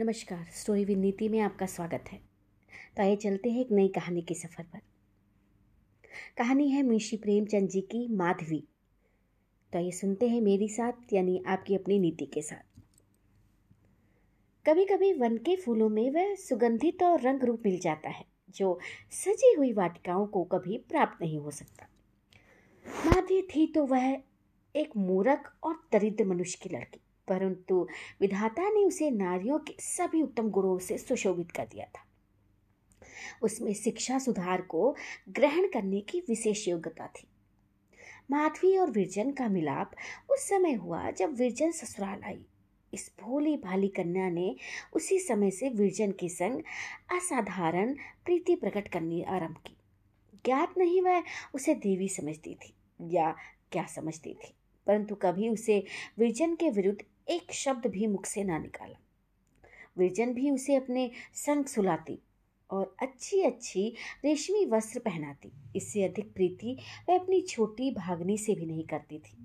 नमस्कार, story with नीति में आपका स्वागत है। तो आइए चलते हैं एक नई कहानी के सफ़र पर। कहानी है मुंशी प्रेमचंद जी की माधवी। तो आइए सुनते हैं मेरी साथ, यानी आपकी अपनी नीति के साथ। कभी कभी वन के फूलों में वह सुगंधित और रंग रूप मिल जाता है, जो सजी हुई वाटिकाओं को कभी प्राप्त नहीं हो सकता। माधवी थी तो वह एक मूरख और दरिद्र मनुष्य की लड़की। परंतु विधाता ने उसे नारियों के सभी उत्तम गुणों से सुशोभित कर दिया था। उसमें शिक्षा सुधार को ग्रहण करने की विशेष योग्यता थी। माधवी और विरजन का मिलाप उस समय हुआ जब विरजन ससुराल आई। इस भोली भाली कन्या ने उसी समय से विरजन के संग असाधारण प्रीति प्रकट करनी आरंभ की। ज्ञात नहीं वह उसे देवी समझती थी या क्या समझती थी, परंतु कभी उसे विरजन के विरुद्ध एक शब्द भी मुख से ना निकाला। विरजन भी उसे अपने संग सुलाती और अच्छी अच्छी रेशमी वस्त्र पहनाती। इससे अधिक प्रीति वह अपनी छोटी भागनी से भी नहीं करती थी।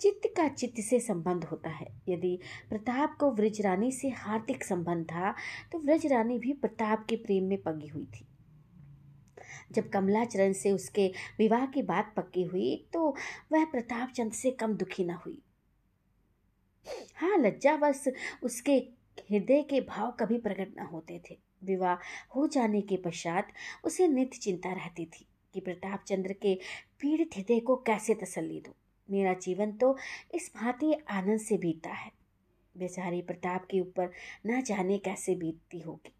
चित्त का चित्त से संबंध होता है। यदि प्रताप को व्रजरानी से हार्दिक संबंध था तो व्रजरानी भी प्रताप के प्रेम में पगी हुई थी। जब कमलाचरण से उसके विवाह की बात पक्की हुई तो वह प्रताप चंद से कम दुखी न हुई। हाँ लज्जावश उसके हृदय के भाव कभी प्रकट न होते थे। विवाह हो जाने के पश्चात उसे नित्य चिंता रहती थी कि प्रताप चंद्र के पीड़ित हृदय को कैसे तसल्ली दो। मेरा जीवन तो इस भांति आनंद से बीतता है। बेचारी प्रताप के ऊपर न जाने कैसे बीतती होगी।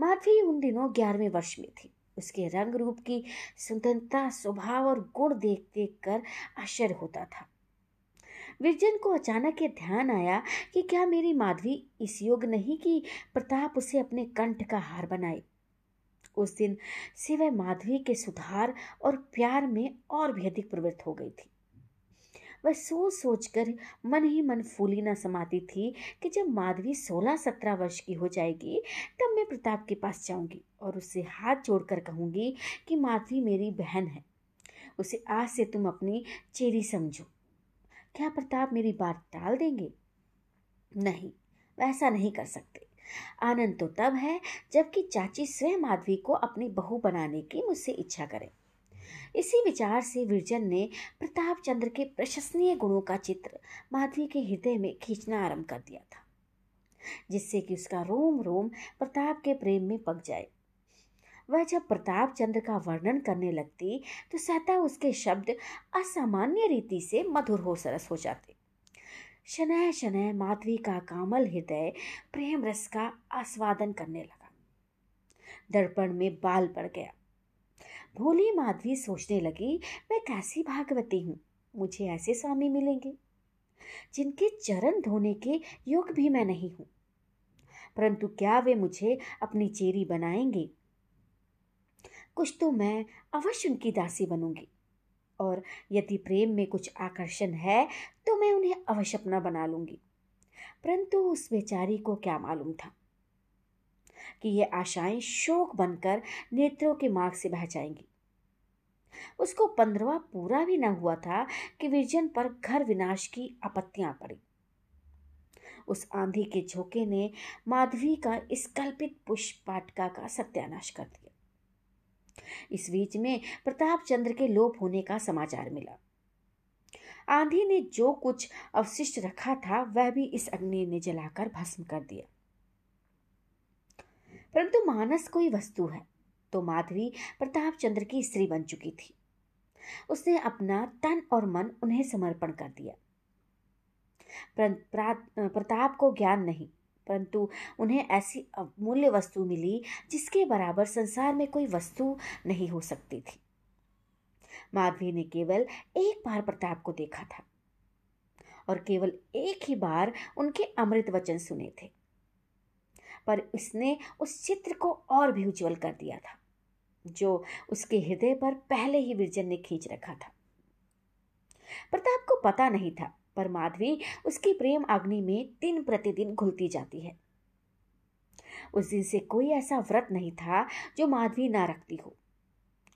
माधवी उन दिनों ग्यारहवें वर्ष में थी। उसके रंग रूप की सुंदरता, स्वभाव और गुण देख देख कर आश्चर्य होता था। विरजन को अचानक ये ध्यान आया कि क्या मेरी माधवी इस योग नहीं कि प्रताप उसे अपने कंठ का हार बनाए। उस दिन से वह माधवी के सुधार और प्यार में और भी अधिक प्रवृत्त हो गई थी। वह सोच सोच कर मन ही मन फूली न समाती थी कि जब माधवी सोलह सत्रह वर्ष की हो जाएगी, तब मैं प्रताप के पास जाऊँगी और उससे हाथ जोड़कर कहूँगी कि, माधवी मेरी बहन है। उसे आज से तुम अपनी चेरी समझो। क्या प्रताप मेरी बात टाल देंगे? नहीं, वैसा नहीं कर सकते। आनंद तो तब है जबकि चाची स्वयं माधवी को अपनी बहू बनाने की मुझसे इच्छा करे। इसी विचार से विरजन ने प्रताप चंद्र के प्रशंसनीय गुणों का चित्र माधवी के हृदय में खींचना आरंभ कर दिया था, जिससे कि उसका रोम रोम प्रताप के प्रेम में पक जाए। वह जब प्रताप चंद्र का वर्णन करने लगती तो सहता उसके शब्द असामान्य रीति से मधुर हो, सरस हो जाते। शनय शनय माधवी का कामल हृदय प्रेम रस का आस्वादन करने लगा। दर्पण में बाल पड़ गया। भोली माधवी सोचने लगी, मैं कैसी भागवती हूँ? मुझे ऐसे स्वामी मिलेंगे, जिनके चरण धोने के योग भी मैं नहीं हूँ। परंतु क्या वे मुझे अपनी चेरी बनाएँगे? कुछ तो मैं अवश्य उनकी दासी बनूँगी। और यदि प्रेम में कुछ आकर्षण है तो मैं उन्हें अवश्य अपना बना लूँगी। परंतु उस बेचारी को क्या मालूम था कि ये आशाएँ शोक बनकर नेत्रों के मार्ग से बह जाएँगी। उसको पंद्रवा पूरा भी न हुआ था कि विरजन पर घर विनाश की आपत्तियाँ पड़ी। उस आंधी के झोंके ने माधवी का इस कल्पित पुष्प पाटका का सत्यानाश कर दिया। इस बीच में प्रताप चंद्र के लोप होने का समाचार मिला। आंधी ने जो कुछ अवशिष्ट रखा था, वह भी इस अग्नि ने जलाकर भस्म कर दिया। परंतु मानस कोई वस्तु है तो माधवी प्रताप चंद्र की स्त्री बन चुकी थी। उसने अपना तन और मन उन्हें समर्पण कर दिया। प्रताप को ज्ञान नहीं परंतु उन्हें ऐसी अमूल्य वस्तु मिली जिसके बराबर संसार में कोई वस्तु नहीं हो सकती थी। माधवी ने केवल एक बार प्रताप को देखा था और केवल एक ही बार उनके अमृत वचन सुने थे। पर उसने उस चित्र को और भी उज्जवल कर दिया था, जो उसके हृदय पर पहले ही विरजन ने खींच रखा था। प्रताप को पता नहीं था पर माधवी उसकी प्रेम अग्नि में दिन प्रतिदिन घुलती जाती है। उस दिन से कोई ऐसा व्रत नहीं था जो माधवी ना रखती हो।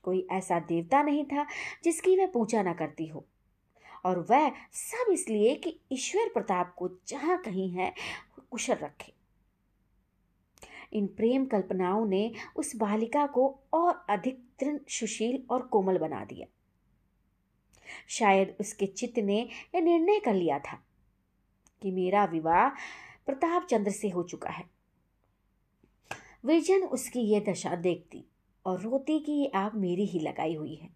कोई ऐसा देवता नहीं था जिसकी वह पूजा ना करती हो। और वह सब इसलिए कि ईश्वर प्रताप को जहाँ कहीं है, कुशल रखे। इन प्रेम कल्पनाओं ने उस बालिका को और अधिक तृण सुशील और कोमल बना दिया। शायद उसके चित्त ने यह निर्णय कर लिया था कि मेरा विवाह प्रताप चंद्र से हो चुका है। विजन उसकी यह दशा देखती और रोती कि ये आग मेरी ही लगाई हुई है।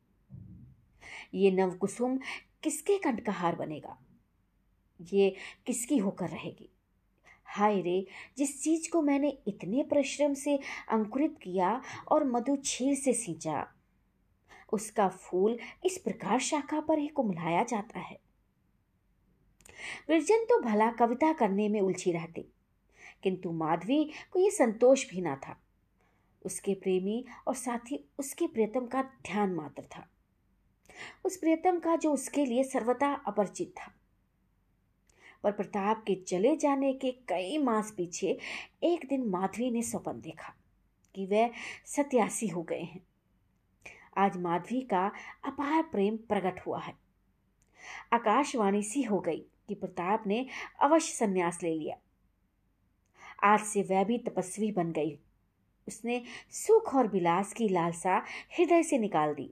ये नवकुसुम किसके कंठ का हार बनेगा? ये किसकी होकर रहेगी? हाय रे, जिस चीज़ को मैंने इतने परिश्रम से अंकुरित किया और मधु छीर से सींचा उसका फूल इस प्रकार शाखा पर ही कुमलाया जाता है। विरजन तो भला कविता करने में उलझी रहती, किंतु माधवी को यह संतोष भी ना था। उसके प्रेमी और साथ उसके प्रियतम का ध्यान मात्र था। उस प्रियतम का जो उसके लिए सर्वथा अपरिचित था। पर प्रताप के चले जाने के कई मास पीछे एक दिन माधवी ने स्वपन देखा कि वह सत्यासी हो गए हैं। आज माधवी का अपार प्रेम प्रकट हुआ है। आकाशवाणी सी हो गई कि प्रताप ने अवश्य संन्यास ले लिया। आज से वह भी तपस्वी बन गई। उसने सुख और विलास की लालसा हृदय से निकाल दी।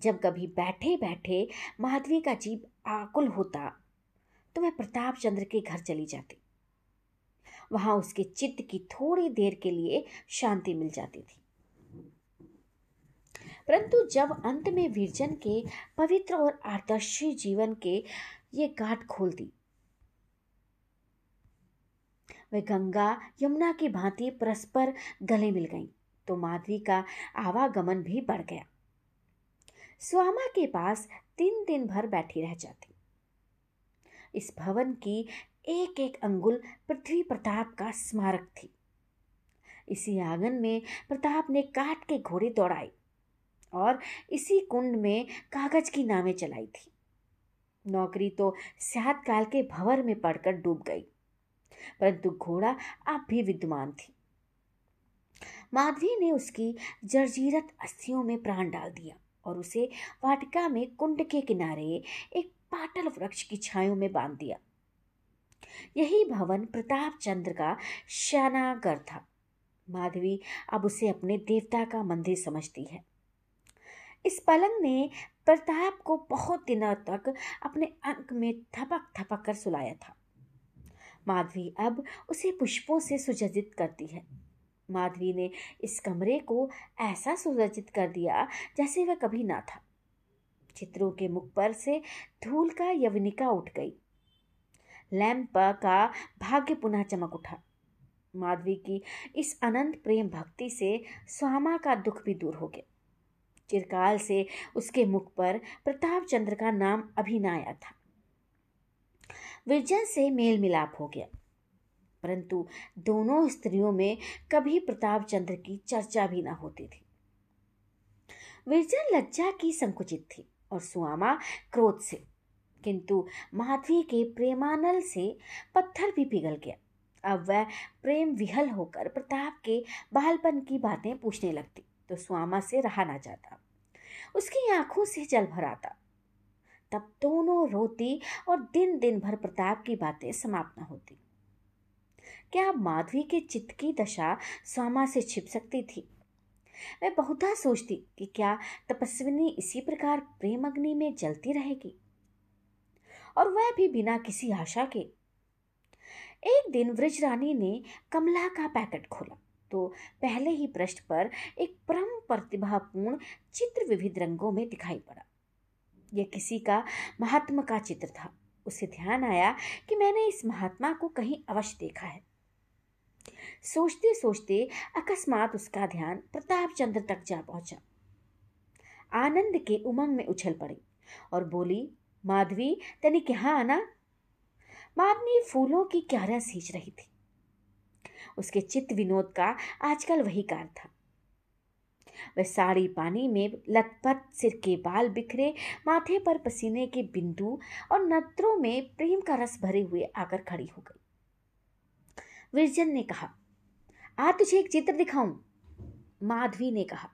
जब कभी बैठे बैठे माधवी का जीव आकुल होता तो वह प्रताप चंद्र के घर चली जाती। वहाँ उसके चित्त की थोड़ी देर के लिए शांति मिल जाती थी। परंतु जब अंत में वीरजन के पवित्र और आदर्शी जीवन के ये गांठ खोल दी, वे गंगा, यमुना की भांति परस्पर गले मिल गईं तो माधवी का आवागमन भी बढ़ गया। स्वामा के पास तीन दिन भर बैठी रह जाती। इस भवन की एक एक अंगुल पृथ्वी प्रताप का स्मारक थी। इसी आँगन में प्रताप ने काट के घोड़े दौड़ाए। और इसी कुंड में कागज़ की नावें चलाई थी। नौकरी तो स्यात काल के भंवर में पड़कर डूब गई, परंतु घोड़ा अब भी विद्यमान थी। माधवी ने उसकी जर्जीरत अस्थियों में प्राण डाल दिया और उसे वाटिका में कुंड के किनारे एक पाटल वृक्ष की छायों में बाँध दिया। यही भवन प्रताप चंद्र का शानागर था। माधवी अब उसे अपने देवता का मंदिर समझती है। इस पलंग ने प्रताप को बहुत दिनों तक अपने अंक में थपक थपक कर सुलाया था। माधवी अब उसे पुष्पों से सुसज्जित करती है। माधवी ने इस कमरे को ऐसा सुसज्जित कर दिया जैसे वह कभी ना था। चित्रों के मुख पर से धूल का यवनिका उठ गई। लैंप का भाग्य पुनः चमक उठा। माधवी की इस अनंत प्रेम भक्ति से स्वामा का दुख भी दूर हो गया। चिरकाल से उसके मुख पर प्रताप चंद्र का नाम अभी न आया था। विजय से मेल मिलाप हो गया। परंतु दोनों स्त्रियों में कभी प्रताप चंद्र की चर्चा भी ना होती थी। विरजन लज्जा की संकुचित थी और सुआमा क्रोध से, किंतु माधवी के प्रेमानल से पत्थर भी पिघल गया। अब वह प्रेम विहल होकर प्रताप के बालपन की बातें पूछने लगती तो स्वामा से रहा ना जाता। उसकी आँखों से जल भर आता तब दोनों रोती और दिन दिन भर प्रताप की बातें समाप्त न होती। क्या माधवी के चित्त की दशा स्वामा से छिप सकती थी? मैं बहुधा सोचती कि क्या तपस्विनी इसी प्रकार प्रेम अग्नि में जलती रहेगी? और वह भी बिना किसी आशा के। एक दिन व्रजरानी ने कमला का पैकेट खोला। तो पहले ही पृष्ठ पर एक परम प्रतिभापूर्ण चित्र विविध रंगों में दिखाई पड़ा। यह किसी का महात्मा का चित्र था। उसे ध्यान आया कि मैंने इस महात्मा को कहीं अवश्य देखा है। सोचते सोचते अकस्मात उसका ध्यान प्रताप चंद्र तक जा पहुँचा। आनंद के उमंग में उछल पड़ी और बोली, माधवी तनी क्या आना। माधवी फूलों की क्यारा सींच रही थी। उसके चित्त विनोद का आजकल वही कार था। वह साड़ी पानी में लथपथ सिर के बाल बिखरे, माथे पर पसीने के बिंदु और नत्रों में प्रेम का रस भरे हुए आकर खड़ी हो गई। विरजन ने कहा आ तुझे एक चित्र दिखाऊँ? माधवी ने कहा,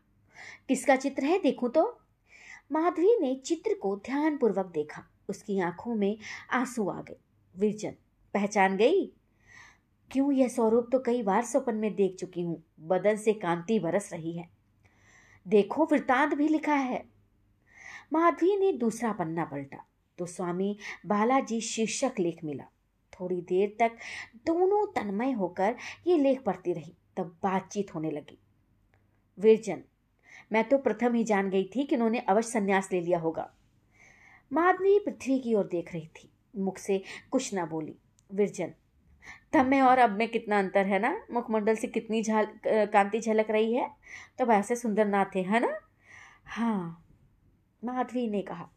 किसका चित्र है देखूँ तो? माधवी ने चित्र को ध्यानपूर्वक देखा। उसकी आँखों में आँसू आ गए। विरजन, पहचान गई? क्यों यह स्वरूप तो कई बार स्वप्न में देख चुकी हूँ। बदन से कांति बरस रही है। देखो, वृतांत भी लिखा है। माधवी ने दूसरा पन्ना पलटा। तो स्वामी, बालाजी शीर्षक लेख मिला। थोड़ी देर तक दोनों तन्मय होकर ये लेख पढ़ती रही, तब बातचीत होने लगी। विरजन, मैं तो प्रथम ही जान गई थी कि उन्होंने अवश्य संन्यास ले लिया होगा। माधवी पृथ्वी की ओर देख रही थी। मुख से कुछ ना बोली। विरजन तब में और अब में कितना अंतर है ना? मुखमंडल से कितनी झाल कांति झलक रही है? तब ऐसे सुंदर ना थे है ना? हाँ माधवी ने कहा।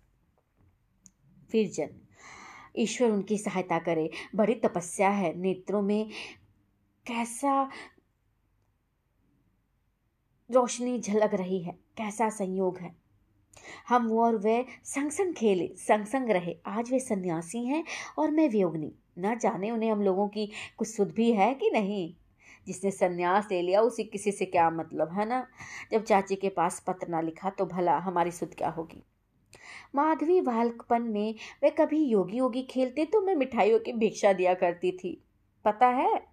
फिर जन, ईश्वर उनकी सहायता करे। बड़ी तपस्या है नेत्रों में। कैसा रोशनी झलक रही है? कैसा संयोग है? हम वो और वे संग संग खेले संग संग रहे। आज वे सन्यासी हैं और मैं वियोगनी। ना जाने उन्हें हम लोगों की कुछ सुध भी है कि नहीं? जिसने सन्यास ले लिया, उसी किसी से क्या मतलब है ना? जब चाची के पास पत्र ना लिखा तो भला हमारी सुध क्या होगी? माधवी बालकपन में वे कभी योगी योगी खेलते तो मैं मिठाइयों की भिक्षा दिया करती थी। पता है?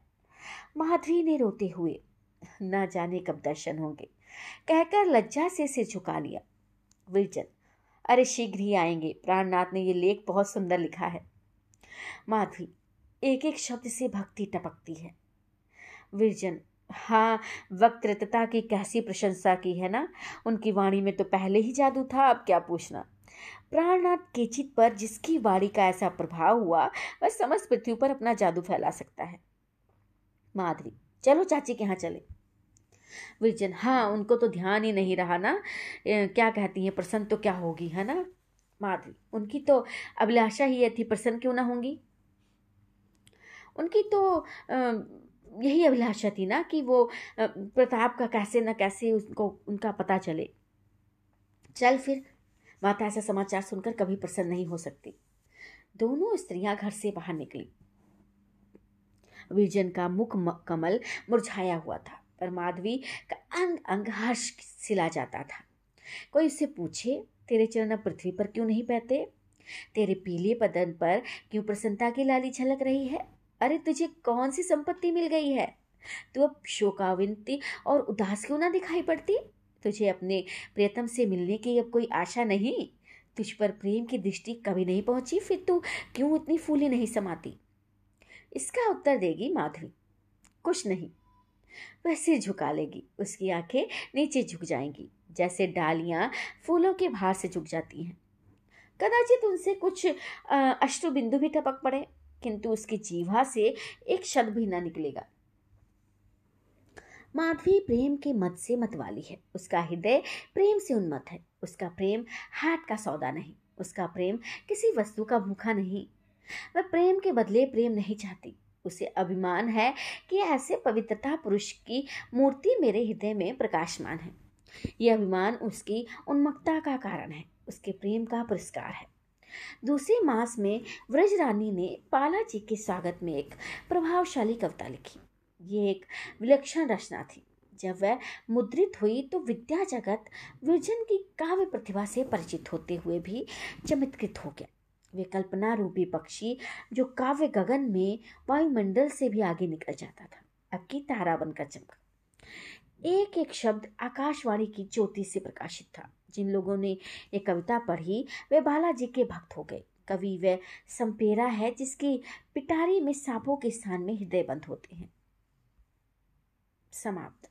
माधवी ने रोते हुए, न जाने कब दर्शन होंगे। कहकर लज्जा से सिर झुका लिया। विरजन, अरे शीघ्र ही आएँगे। प्राणनाथ ने ये लेख बहुत सुंदर लिखा है। माधवी एक एक शब्द से भक्ति टपकती है। विरजन हाँ वक्तृतता की कैसी प्रशंसा की है ना? उनकी वाणी में तो पहले ही जादू था, अब क्या पूछना? प्राणनाथ केचित पर जिसकी वाणी का ऐसा प्रभाव हुआ, वह समस्त पृथ्वी पर अपना जादू फैला सकता है। माधवी, चलो चाची के यहाँ चले। विरजन हाँ उनको तो ध्यान ही नहीं रहा ना। क्या कहती हैं, प्रसन्न तो क्या होगी, है ना? माधवी। उनकी तो अभिलाषा ही थी प्रसन्न क्यों ना होंगी? उनकी तो यही अभिलाषा थी ना कि वो प्रताप का कैसे न कैसे उसको, उनका पता चले। चल फिर माता ऐसा समाचार सुनकर कभी प्रसन्न नहीं हो सकती। दोनों स्त्रियाँ घर से बाहर निकली। विरजन का मुख कमल मुरझाया हुआ था, पर माधवी का अंग अंग हर्ष सिला जाता था। कोई उससे पूछे तेरे चरण पृथ्वी पर क्यों नहीं बहते? तेरे पीले बदन पर क्यों प्रसन्नता की लाली झलक रही है? अरे तुझे कौन सी संपत्ति मिल गई है? तू अब शोकाविंती और उदास क्यों ना दिखाई पड़ती? तुझे अपने प्रियतम से मिलने की अब कोई आशा नहीं? तुझ पर प्रेम की दृष्टि कभी नहीं पहुँची, फिर तू क्यों इतनी फूली नहीं समाती? इसका उत्तर देगी माधवी। कुछ नहीं। वह सिर झुका लेगी, उसकी आँखें नीचे झुक जाएँगी। जैसे डालियाँ फूलों के भार से झुक जाती हैं। कदाचित उनसे कुछ अश्रु बिंदु भी टपक पड़े, किंतु उसकी जीवा से एक शब्द भी ना निकलेगा। माधवी प्रेम के मत से मत वाली है। उसका हृदय प्रेम से उन्मत है। उसका प्रेम हाट का सौदा नहीं। उसका प्रेम किसी वस्तु का भूखा नहीं। वह प्रेम के बदले प्रेम नहीं चाहती। उसे अभिमान है कि ऐसे पवित्रता पुरुष की मूर्ति मेरे हृदय में प्रकाशमान है। यह अभिमान उसकी उन्मत्ता का कारण है, उसके प्रेम का पुरस्कार है। दूसरे मास में व्रज रानी ने पाला जी के स्वागत में एक प्रभावशाली कविता लिखी। ये एक विलक्षण रचना थी। जब वह मुद्रित हुई तो विद्या जगत विरजन की काव्य प्रतिभा से परिचित होते हुए भी चमत्कृत हो गया। वे कल्पना रूपी पक्षी जो काव्य गगन में वायुमंडल से भी आगे निकल जाता था। अब की तारा बनकर चमका। एक एक शब्द आकाशवाणी की ज्योति से प्रकाशित था। जिन लोगों ने ये कविता पढ़ी, वे बालाजी के भक्त हो गए। कवि वह संपेरा है, जिसकी पिटारी में सांपों के स्थान में हृदय बंद होते हैं। समाप्त।